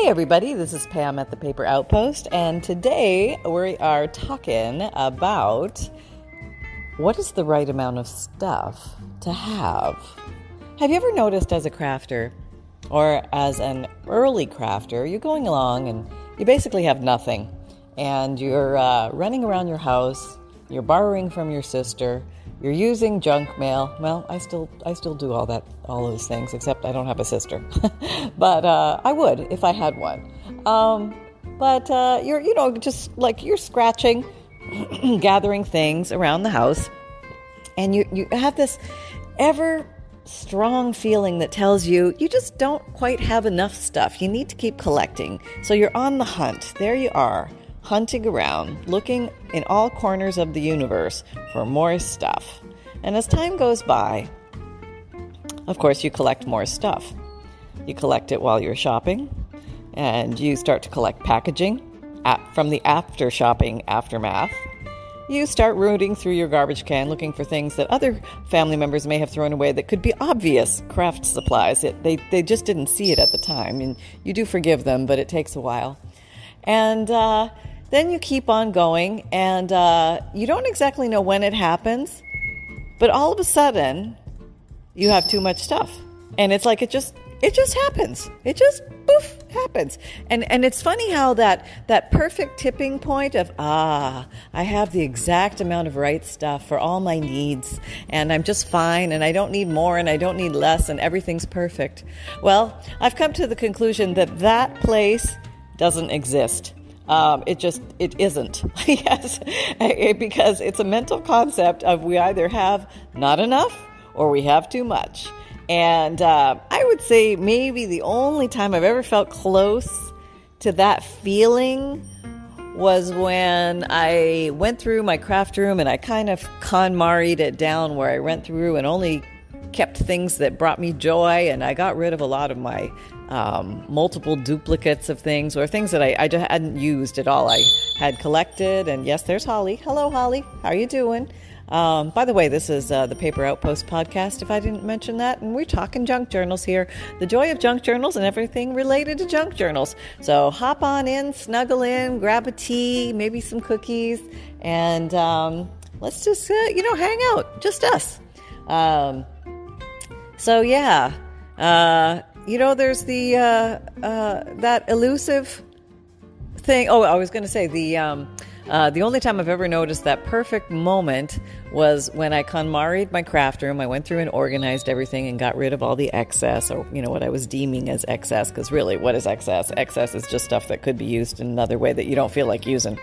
Hey, everybody, this is Pam at the Paper Outpost, and today we are talking about what is the right amount of stuff to have. Have you ever noticed as a crafter or as an early crafter, you're going along and you basically have nothing, and you're uh, running around your house, you're borrowing from your sister, you're using junk mail. Well, I still I still do all that all those things, except I don't have a sister. but uh, I would if I had one. Um, but uh, you're you know just like you're scratching, gathering things around the house, and you you have this ever strong feeling that tells you you just don't quite have enough stuff. You need to keep collecting. So you're on the hunt. There you are hunting around, looking in all corners of the universe for more stuff. And as time goes by, of course, you collect more stuff. You collect it while you're shopping, and you start to collect packaging from the after shopping aftermath. You start rooting through your garbage can looking for things that other family members may have thrown away that could be obvious craft supplies. It, they, they just didn't see it at the time. And you do forgive them, but it takes a while. And uh, then you keep on going, and uh, you don't exactly know when it happens, but all of a sudden, you have too much stuff, and it's like it just it just happens. It just poof happens, and and it's funny how that that perfect tipping point of ah, I have the exact amount of right stuff for all my needs, and I'm just fine, and I don't need more, and I don't need less, and everything's perfect. Well, I've come to the conclusion that that place doesn't exist. Um, it just it isn't. yes, because it's a mental concept of we either have not enough or we have too much. And uh, I would say maybe the only time I've ever felt close to that feeling was when I went through my craft room and I kind of KonMari'd it down where I went through and only kept things that brought me joy and I got rid of a lot of my um, multiple duplicates of things or things that I, I just hadn't used at all. I had collected, and yes, there's Holly. Hello, Holly. How are you doing? Um, by the way, this is uh, the Paper Outpost podcast, if I didn't mention that, and we're talking junk journals here. The joy of junk journals and everything related to junk journals. So hop on in, snuggle in, grab a tea, maybe some cookies, and um, let's just, uh, you know, hang out, just us. Um, so, yeah. Uh, you know, there's the uh, uh, that elusive thing. Oh, I was going to say the um, uh, the only time I've ever noticed that perfect moment was when I KonMari'd my craft room. I went through and organized everything and got rid of all the excess, or you know what I was deeming as excess. Because really, what is excess? Excess is just stuff that could be used in another way that you don't feel like using.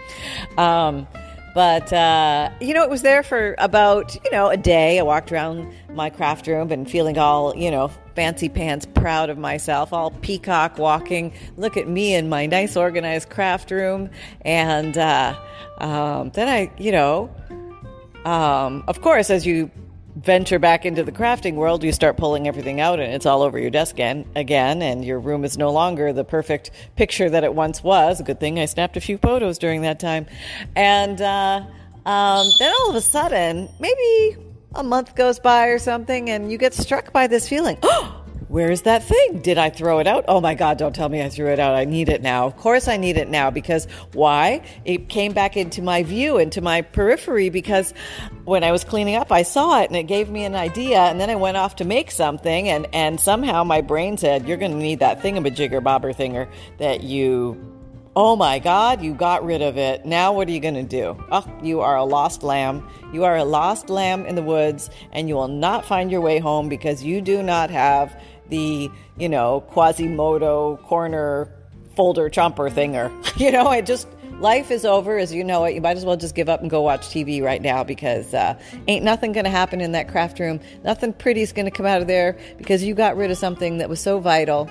Um, but, uh, you know, it was there for about, you know, a day. I walked around my craft room and feeling all, you know, fancy pants, proud of myself, all peacock walking. Look at me in my nice organized craft room. And uh, um, then I, you know, um, of course, as you venture back into the crafting world, you start pulling everything out and it's all over your desk again, again, and your room is no longer the perfect picture that it once was. Good thing I snapped a few photos during that time. And uh, um, then all of a sudden, maybe a month goes by or something, and you get struck by this feeling. Oh, Where's that thing? Did I throw it out? Oh my God, don't tell me I threw it out. I need it now. Of course, I need it now because why? It came back into my view, into my periphery because when I was cleaning up, I saw it and it gave me an idea. And then I went off to make something, and, and somehow my brain said, You're going to need that thingamajigger bobber thinger that you Oh my God, you got rid of it. Now what are you going to do? Oh, you are a lost lamb. You are a lost lamb in the woods, and you will not find your way home because you do not have the, you know, Quasimodo corner folder chomper thinger. you know, it just, life is over as you know it. You might as well just give up and go watch TV right now because uh, ain't nothing going to happen in that craft room. Nothing pretty is going to come out of there because you got rid of something that was so vital.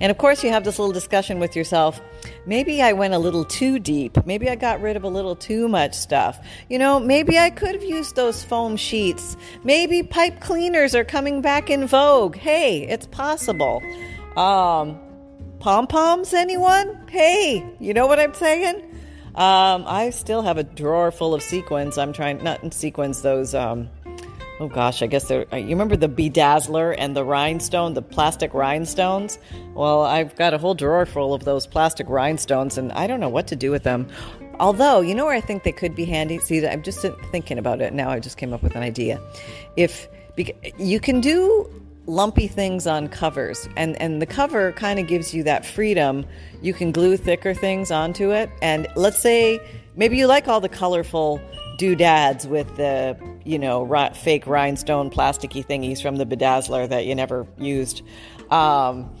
And of course, you have this little discussion with yourself. Maybe I went a little too deep. Maybe I got rid of a little too much stuff. You know, maybe I could have used those foam sheets. Maybe pipe cleaners are coming back in vogue. Hey, it's possible. Um, pom poms, anyone? Hey, you know what I'm saying? Um, I still have a drawer full of sequins. I'm trying, not in sequins, those, um, oh gosh, I guess you remember the bedazzler and the rhinestone, the plastic rhinestones? Well, I've got a whole drawer full of those plastic rhinestones and I don't know what to do with them. Although, you know where I think they could be handy? See, I'm just thinking about it now. I just came up with an idea. If you can do lumpy things on covers and and the cover kind of gives you that freedom you can glue thicker things onto it and let's say maybe you like all the colorful doodads with the you know fake rhinestone plasticky thingies from the bedazzler that you never used um,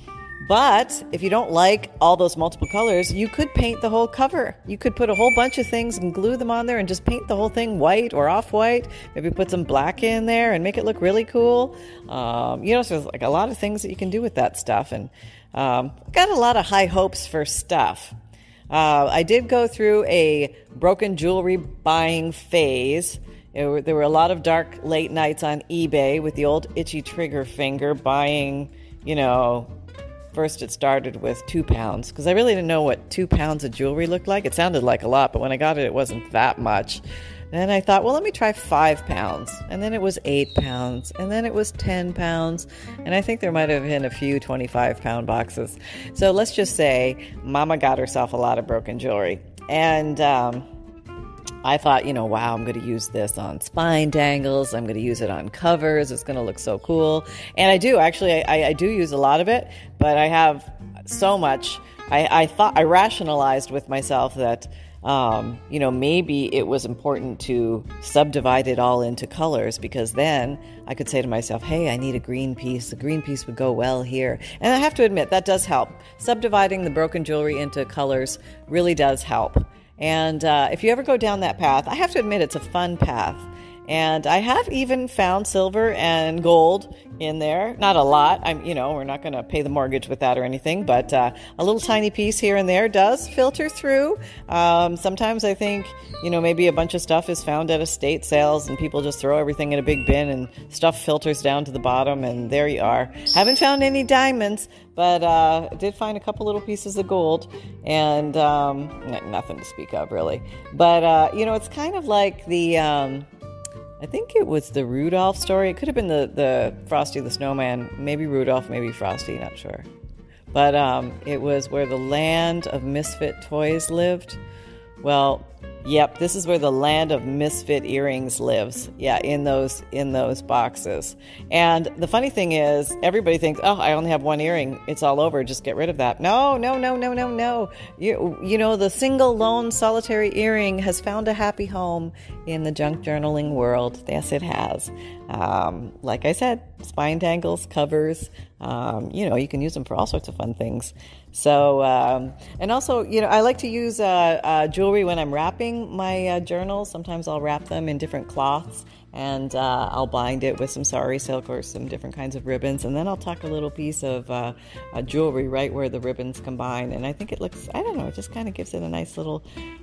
but if you don't like all those multiple colors, you could paint the whole cover. You could put a whole bunch of things and glue them on there and just paint the whole thing white or off white. Maybe put some black in there and make it look really cool. Um, you know, so there's like a lot of things that you can do with that stuff. And um, I've got a lot of high hopes for stuff. Uh, I did go through a broken jewelry buying phase. Were, there were a lot of dark late nights on eBay with the old itchy trigger finger buying, you know, First, it started with two pounds because I really didn't know what two pounds of jewelry looked like. It sounded like a lot, but when I got it, it wasn't that much. Then I thought, well, let me try five pounds. And then it was eight pounds. And then it was 10 pounds. And I think there might have been a few 25 pound boxes. So let's just say Mama got herself a lot of broken jewelry. And, um, I thought, you know, wow, I'm going to use this on spine dangles. I'm going to use it on covers. It's going to look so cool. And I do actually, I, I do use a lot of it, but I have so much. I, I thought I rationalized with myself that, um, you know, maybe it was important to subdivide it all into colors because then I could say to myself, hey, I need a green piece. The green piece would go well here. And I have to admit, that does help. Subdividing the broken jewelry into colors really does help. And uh, if you ever go down that path, I have to admit it's a fun path. And I have even found silver and gold in there. Not a lot. I'm, you know, we're not going to pay the mortgage with that or anything, but uh, a little tiny piece here and there does filter through. Um, sometimes I think, you know, maybe a bunch of stuff is found at estate sales and people just throw everything in a big bin and stuff filters down to the bottom and there you are. Haven't found any diamonds, but uh, did find a couple little pieces of gold and um, nothing to speak of really. But, uh, you know, it's kind of like the. Um, I think it was the Rudolph story. It could have been the, the Frosty the Snowman, maybe Rudolph, maybe Frosty, not sure. But um, it was where the land of misfit toys lived. Well, Yep, this is where the land of misfit earrings lives. Yeah, in those in those boxes. And the funny thing is, everybody thinks, "Oh, I only have one earring. It's all over. Just get rid of that." No, no, no, no, no, no. You you know, the single lone solitary earring has found a happy home in the junk journaling world. Yes, it has. Um, like I said, spine dangles, covers. Um, you know, you can use them for all sorts of fun things. So, um, and also, you know, I like to use uh, uh, jewelry when I'm wrapping my uh, journals. Sometimes I'll wrap them in different cloths and uh, I'll bind it with some sari silk or some different kinds of ribbons, and then I'll tuck a little piece of uh, jewelry right where the ribbons combine. And I think it looks, I don't know, it just kind of gives it a nice little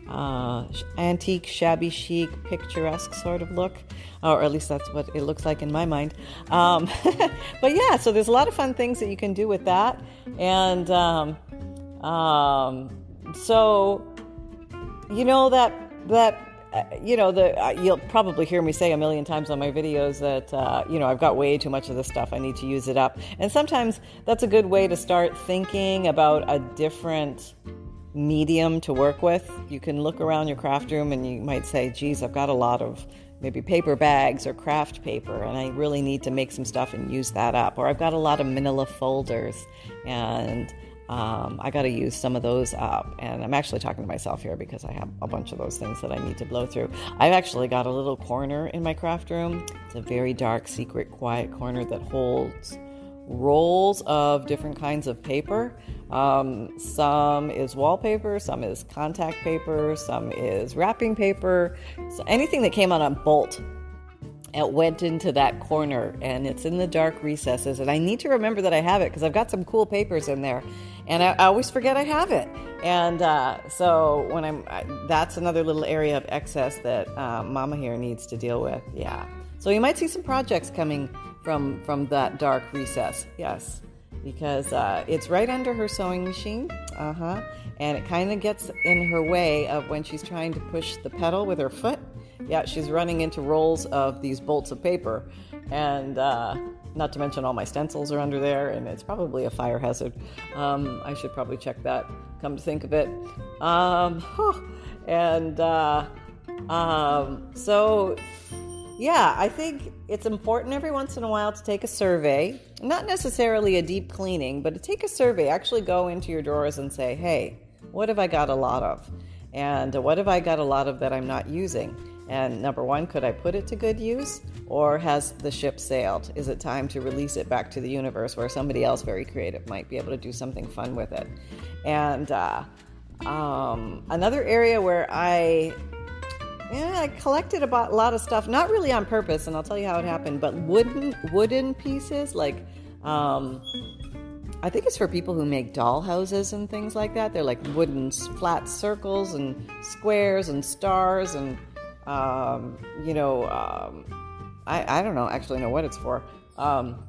uh, antique, shabby chic, picturesque sort of look, or at least that's what it looks like in my mind. Um, but yeah, so there's a lot of fun things that you can do with that, and um, um, so you know that that uh, you know, the uh, you'll probably hear me say a million times on my videos that uh, you know I've got way too much of this stuff. I need to use it up, and sometimes that's a good way to start thinking about a different medium to work with. You can look around your craft room and you might say, "Geez, I've got a lot of." Maybe paper bags or craft paper, and I really need to make some stuff and use that up. Or I've got a lot of manila folders, and um, I got to use some of those up. And I'm actually talking to myself here because I have a bunch of those things that I need to blow through. I've actually got a little corner in my craft room. It's a very dark, secret, quiet corner that holds rolls of different kinds of paper. Um, some is wallpaper, some is contact paper, some is wrapping paper. So anything that came on a bolt it went into that corner and it's in the dark recesses and i need to remember that i have it because i've got some cool papers in there and I, I always forget I have it. And uh, so when I'm, I, that's another little area of excess that uh, Mama here needs to deal with. Yeah. So you might see some projects coming from from that dark recess. Yes, because uh, it's right under her sewing machine. Uh huh. And it kind of gets in her way of when she's trying to push the pedal with her foot yeah, she's running into rolls of these bolts of paper, and uh, not to mention all my stencils are under there, and it's probably a fire hazard. Um, I should probably check that. Come to think of it, um, and uh, um, so yeah, I think it's important every once in a while to take a survey, not necessarily a deep cleaning, but to take a survey. Actually, go into your drawers and say, hey, what have I got a lot of? And what have I got a lot of that I'm not using? And number one, could I put it to good use? Or has the ship sailed? Is it time to release it back to the universe where somebody else very creative might be able to do something fun with it? And uh, um, another area where I yeah, I collected a lot of stuff, not really on purpose, and I'll tell you how it happened. But wooden wooden pieces, like um, I think it's for people who make doll houses and things like that. They're like wooden flat circles and squares and stars and um, you know, um, I I don't know actually know what it's for. Um,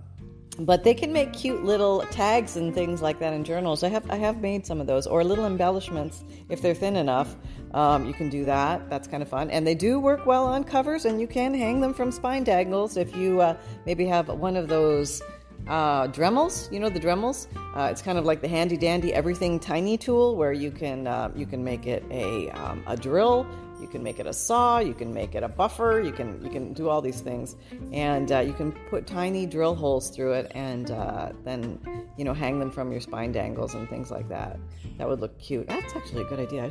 but they can make cute little tags and things like that in journals. I have I have made some of those, or little embellishments if they're thin enough. Um, you can do that. That's kind of fun, and they do work well on covers. And you can hang them from spine dangles if you uh, maybe have one of those uh, Dremels. You know the Dremels. Uh, it's kind of like the handy dandy everything tiny tool where you can uh, you can make it a um, a drill you can make it a saw, you can make it a buffer, you can you can do all these things, and uh, you can put tiny drill holes through it, and uh, then you know hang them from your spine dangles and things like that. That would look cute. That's actually a good idea.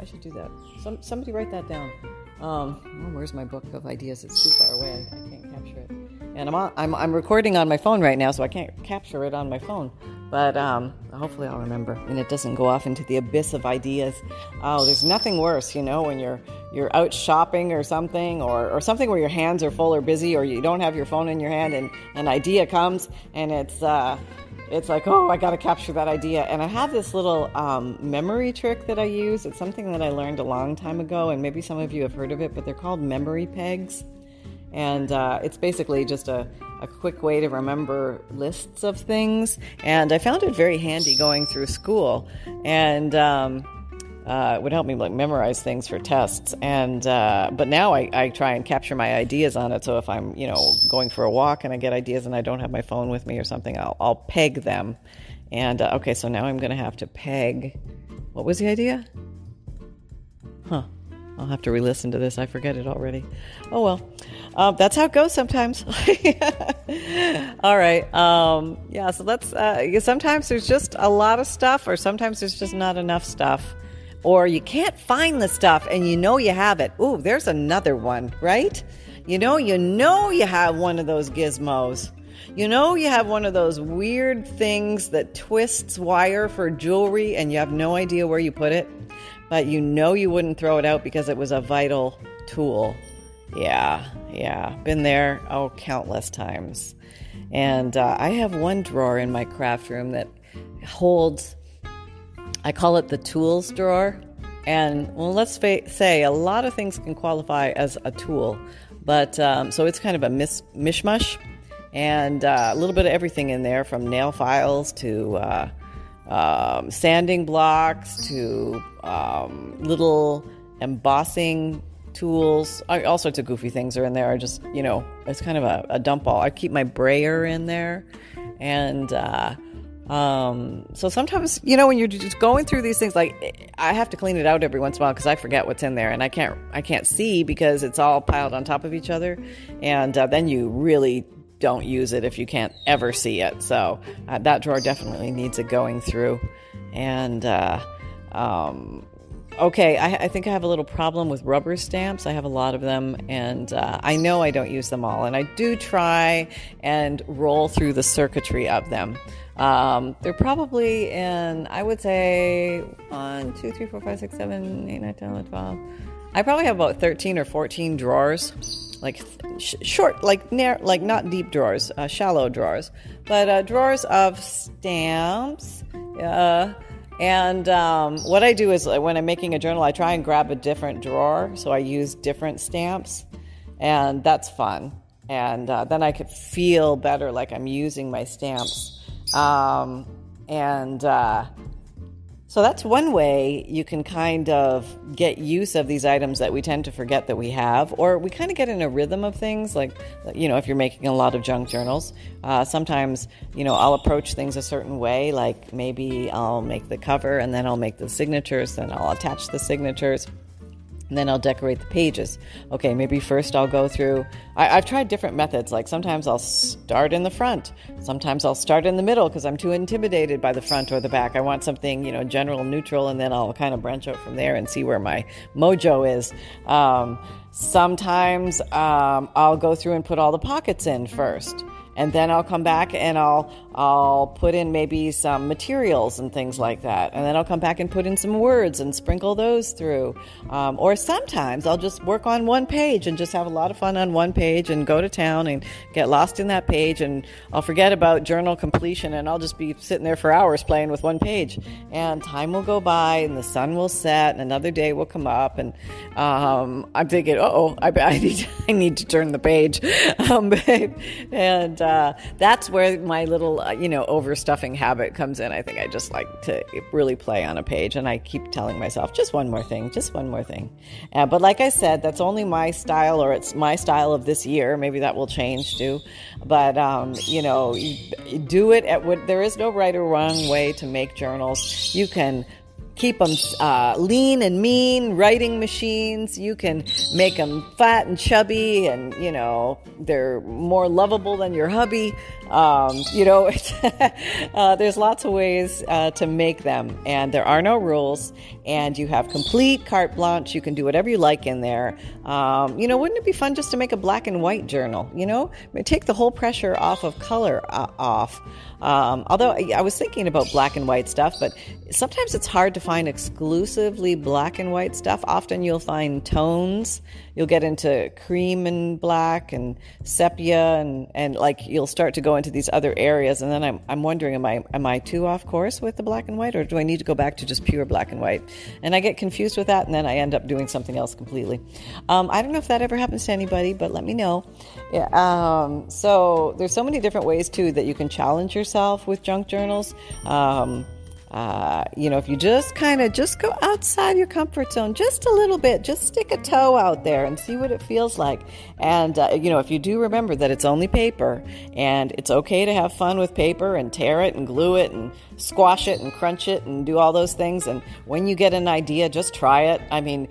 I should do that. Some somebody write that down. Um, oh, where's my book of ideas? It's too far away. I, can't capture it. And I'm, on, I'm I'm recording on my phone right now, so I can't capture it on my phone. But um, hopefully I'll remember, and it doesn't go off into the abyss of ideas. Oh, there's nothing worse, you know, when you're you're out shopping or something, or or something where your hands are full or busy, or you don't have your phone in your hand, and an idea comes, and it's. Uh, it's like, oh, I got to capture that idea. And I have this little um, memory trick that I use. It's something that I learned a long time ago, and maybe some of you have heard of it, but they're called memory pegs. And uh, it's basically just a, a quick way to remember lists of things. And I found it very handy going through school. And um, uh, it would help me like memorize things for tests. And uh, but now I, I try and capture my ideas on it. So if I'm you know going for a walk and I get ideas and I don't have my phone with me or something, I'll I'll peg them. And uh, okay, so now I'm going to have to peg. What was the idea? Huh. I'll have to re-listen to this. I forget it already. Oh well, um, that's how it goes sometimes. All right. Um, yeah. So let's. Uh, sometimes there's just a lot of stuff, or sometimes there's just not enough stuff or you can't find the stuff and you know you have it. Ooh, there's another one, right? You know, you know you have one of those gizmos. You know you have one of those weird things that twists wire for jewelry and you have no idea where you put it, but you know you wouldn't throw it out because it was a vital tool. Yeah, yeah, been there oh countless times. And uh, I have one drawer in my craft room that holds I call it the tools drawer. And well, let's fa- say a lot of things can qualify as a tool, but um, so it's kind of a mis- mishmash and uh, a little bit of everything in there from nail files to uh, um, sanding blocks to um, little embossing tools. All sorts of goofy things are in there. I just, you know, it's kind of a, a dump all. I keep my brayer in there and. Uh, um, so sometimes, you know, when you're just going through these things, like I have to clean it out every once in a while because I forget what's in there and I can't, I can't see because it's all piled on top of each other. And uh, then you really don't use it if you can't ever see it. So uh, that drawer definitely needs a going through. And, uh, um, okay, I, I, think I have a little problem with rubber stamps. I have a lot of them, and uh, I know I don't use them all. And I do try and roll through the circuitry of them. Um, they're probably in, I would say, 1, 2, 3, 4, 5, 6, 7, 8, 9, 10, 11, 12. I probably have about 13 or 14 drawers, like sh- short, like narrow, like not deep drawers, uh, shallow drawers, but uh, drawers of stamps. Uh, and um, what I do is uh, when I'm making a journal, I try and grab a different drawer. So I use different stamps, and that's fun. And uh, then I could feel better like I'm using my stamps. Um, and uh, so that's one way you can kind of get use of these items that we tend to forget that we have, or we kind of get in a rhythm of things. Like, you know, if you're making a lot of junk journals, uh, sometimes, you know, I'll approach things a certain way. Like maybe I'll make the cover and then I'll make the signatures, then I'll attach the signatures and then I'll decorate the pages. Okay, maybe first I'll go through. I, have tried different methods. Like sometimes I'll start in the front, sometimes I'll start in the middle because I'm too intimidated by the front or the back. I want something, you know, general, neutral, and then I'll kind of branch out from there and see where my mojo is. Um, sometimes um, I'll go through and put all the pockets in first and then I'll come back and I'll I'll put in maybe some materials and things like that, and then I'll come back and put in some words and sprinkle those through. Um, or sometimes I'll just work on one page and just have a lot of fun on one page and go to town and get lost in that page, and I'll forget about journal completion and I'll just be sitting there for hours playing with one page, and time will go by and the sun will set and another day will come up, and um, I'm thinking, oh, I, I, need I need to turn the page, um, and uh, that's where my little uh, you know overstuffing habit comes in. I think I just like to really play on a page, and I keep telling myself just one more thing, just one more thing. Uh, but like I said, that's only my style, or it's my style of this year. Maybe that will change too. But um, you know, do it at what there is no right or wrong way to make journals. You can keep them uh, lean and mean writing machines. You can make them fat and chubby and you know they're more lovable than your hubby. Um, you know uh, there's lots of ways uh, to make them and there are no rules and you have complete carte blanche you can do whatever you like in there um, you know wouldn't it be fun just to make a black and white journal you know take the whole pressure off of color uh, off um, although I, I was thinking about black and white stuff but sometimes it's hard to find exclusively black and white stuff. Often you'll find tones. You'll get into cream and black and sepia and, and like you'll start to go into these other areas. And then I'm, I'm wondering, am I, am I too off course with the black and white or do I need to go back to just pure black and white? And I get confused with that and then I end up doing something else completely. Um, I don't know if that ever happens to anybody, but let me know. Yeah, um, so there's so many different ways too that you can challenge yourself with junk journals. Um, uh, you know, if you just kind of just go outside your comfort zone just a little bit, just stick a toe out there and see what it feels like. And uh, you know, if you do remember that it's only paper, and it's okay to have fun with paper and tear it and glue it and squash it and crunch it and do all those things. And when you get an idea, just try it. I mean,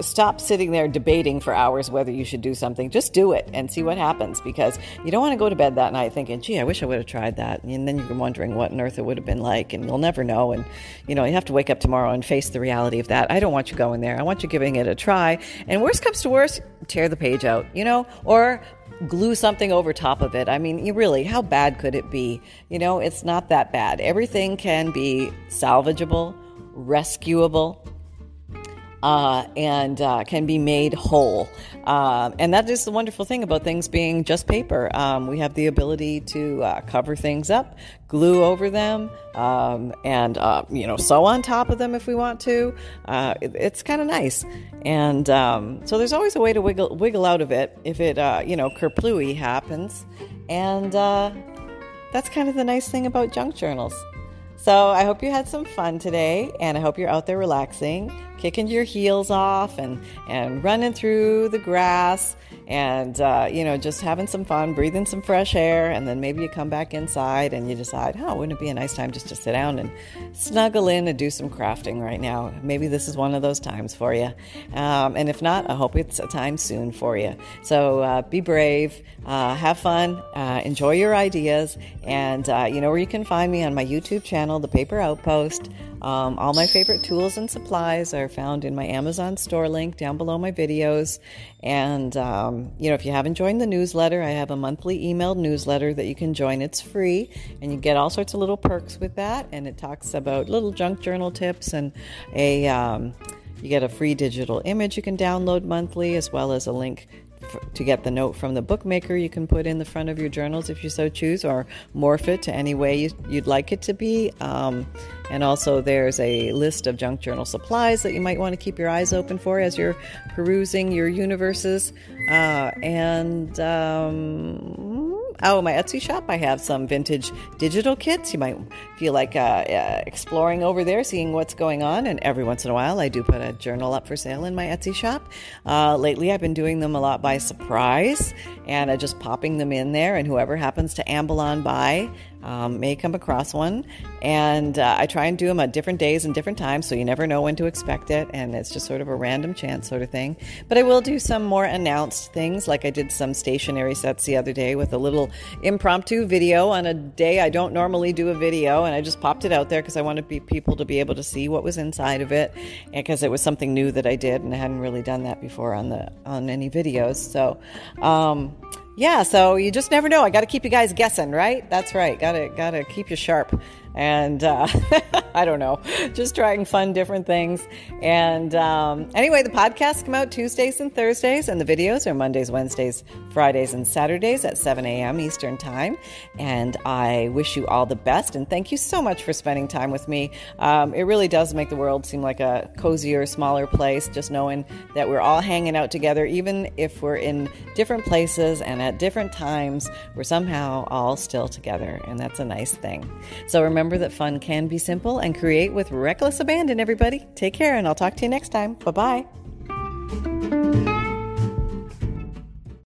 stop sitting there debating for hours whether you should do something. Just do it and see what happens because you don't want to go to bed that night thinking, "Gee, I wish I would have tried that," and then you're wondering what on earth it would have been like, and you'll never know. And, you know, you have to wake up tomorrow and face the reality of that. I don't want you going there. I want you giving it a try. And worst comes to worst, tear the page out, you know, or glue something over top of it. I mean, you really, how bad could it be? You know, it's not that bad. Everything can be salvageable, rescuable, uh, and uh, can be made whole. Uh, and that is the wonderful thing about things being just paper. Um, we have the ability to uh, cover things up, glue over them, um, and uh, you know sew on top of them if we want to. Uh, it, it's kind of nice, and um, so there's always a way to wiggle wiggle out of it if it you know kerplooey happens, and that's kind of the nice thing about junk journals. So I hope you had some fun today, and I hope you're out there relaxing, kicking your heels off, and and running through the grass, and uh, you know just having some fun, breathing some fresh air, and then maybe you come back inside and you decide, oh, wouldn't it be a nice time just to sit down and snuggle in and do some crafting right now? Maybe this is one of those times for you, um, and if not, I hope it's a time soon for you. So uh, be brave, uh, have fun, uh, enjoy your ideas, and uh, you know where you can find me on my YouTube channel The Paper Outpost. Um, all my favorite tools and supplies are found in my Amazon store link down below my videos. And, um, you know, if you haven't joined the newsletter, I have a monthly emailed newsletter that you can join. It's free, and you get all sorts of little perks with that. And it talks about little junk journal tips and a. Um, You get a free digital image you can download monthly, as well as a link to get the note from the bookmaker you can put in the front of your journals if you so choose or morph it to any way you, would like it to be um, and also there's a list of junk journal supplies that you might want to keep your eyes open for as you're perusing your universes uh, and um, oh, my Etsy shop, I have some vintage digital kits. You might feel like uh, uh, exploring over there, seeing what's going on. And every once in a while, I do put a journal up for sale in my Etsy shop. Uh, lately, I've been doing them a lot by surprise and uh, just popping them in there. And whoever happens to amble on by um, may come across one. And uh, I try and do them at different days and different times, so you never know when to expect it. And it's just sort of a random chance sort of thing. But I will do some more announced things, like I did some stationery sets the other day with a little impromptu video on a day I don't normally do a video. And I just popped it out there because I wanted people to be able to see what was inside of it, because it was something new that I did, and I hadn't really done that before on the on any videos. So. Um, yeah, so you just never know. I got to keep you guys guessing, right? That's right. Got to got to keep you sharp and uh, I don't know, just trying fun, different things. And um, anyway, the podcasts come out Tuesdays and Thursdays, and the videos are Mondays, Wednesdays, Fridays, and Saturdays at 7 a.m. Eastern Time. And I wish you all the best, and thank you so much for spending time with me. Um, it really does make the world seem like a cozier, smaller place, just knowing that we're all hanging out together, even if we're in different places and at different times, we're somehow all still together, and that's a nice thing. So remember, remember that fun can be simple and create with reckless abandon, everybody. Take care, and I'll talk to you next time. Bye bye.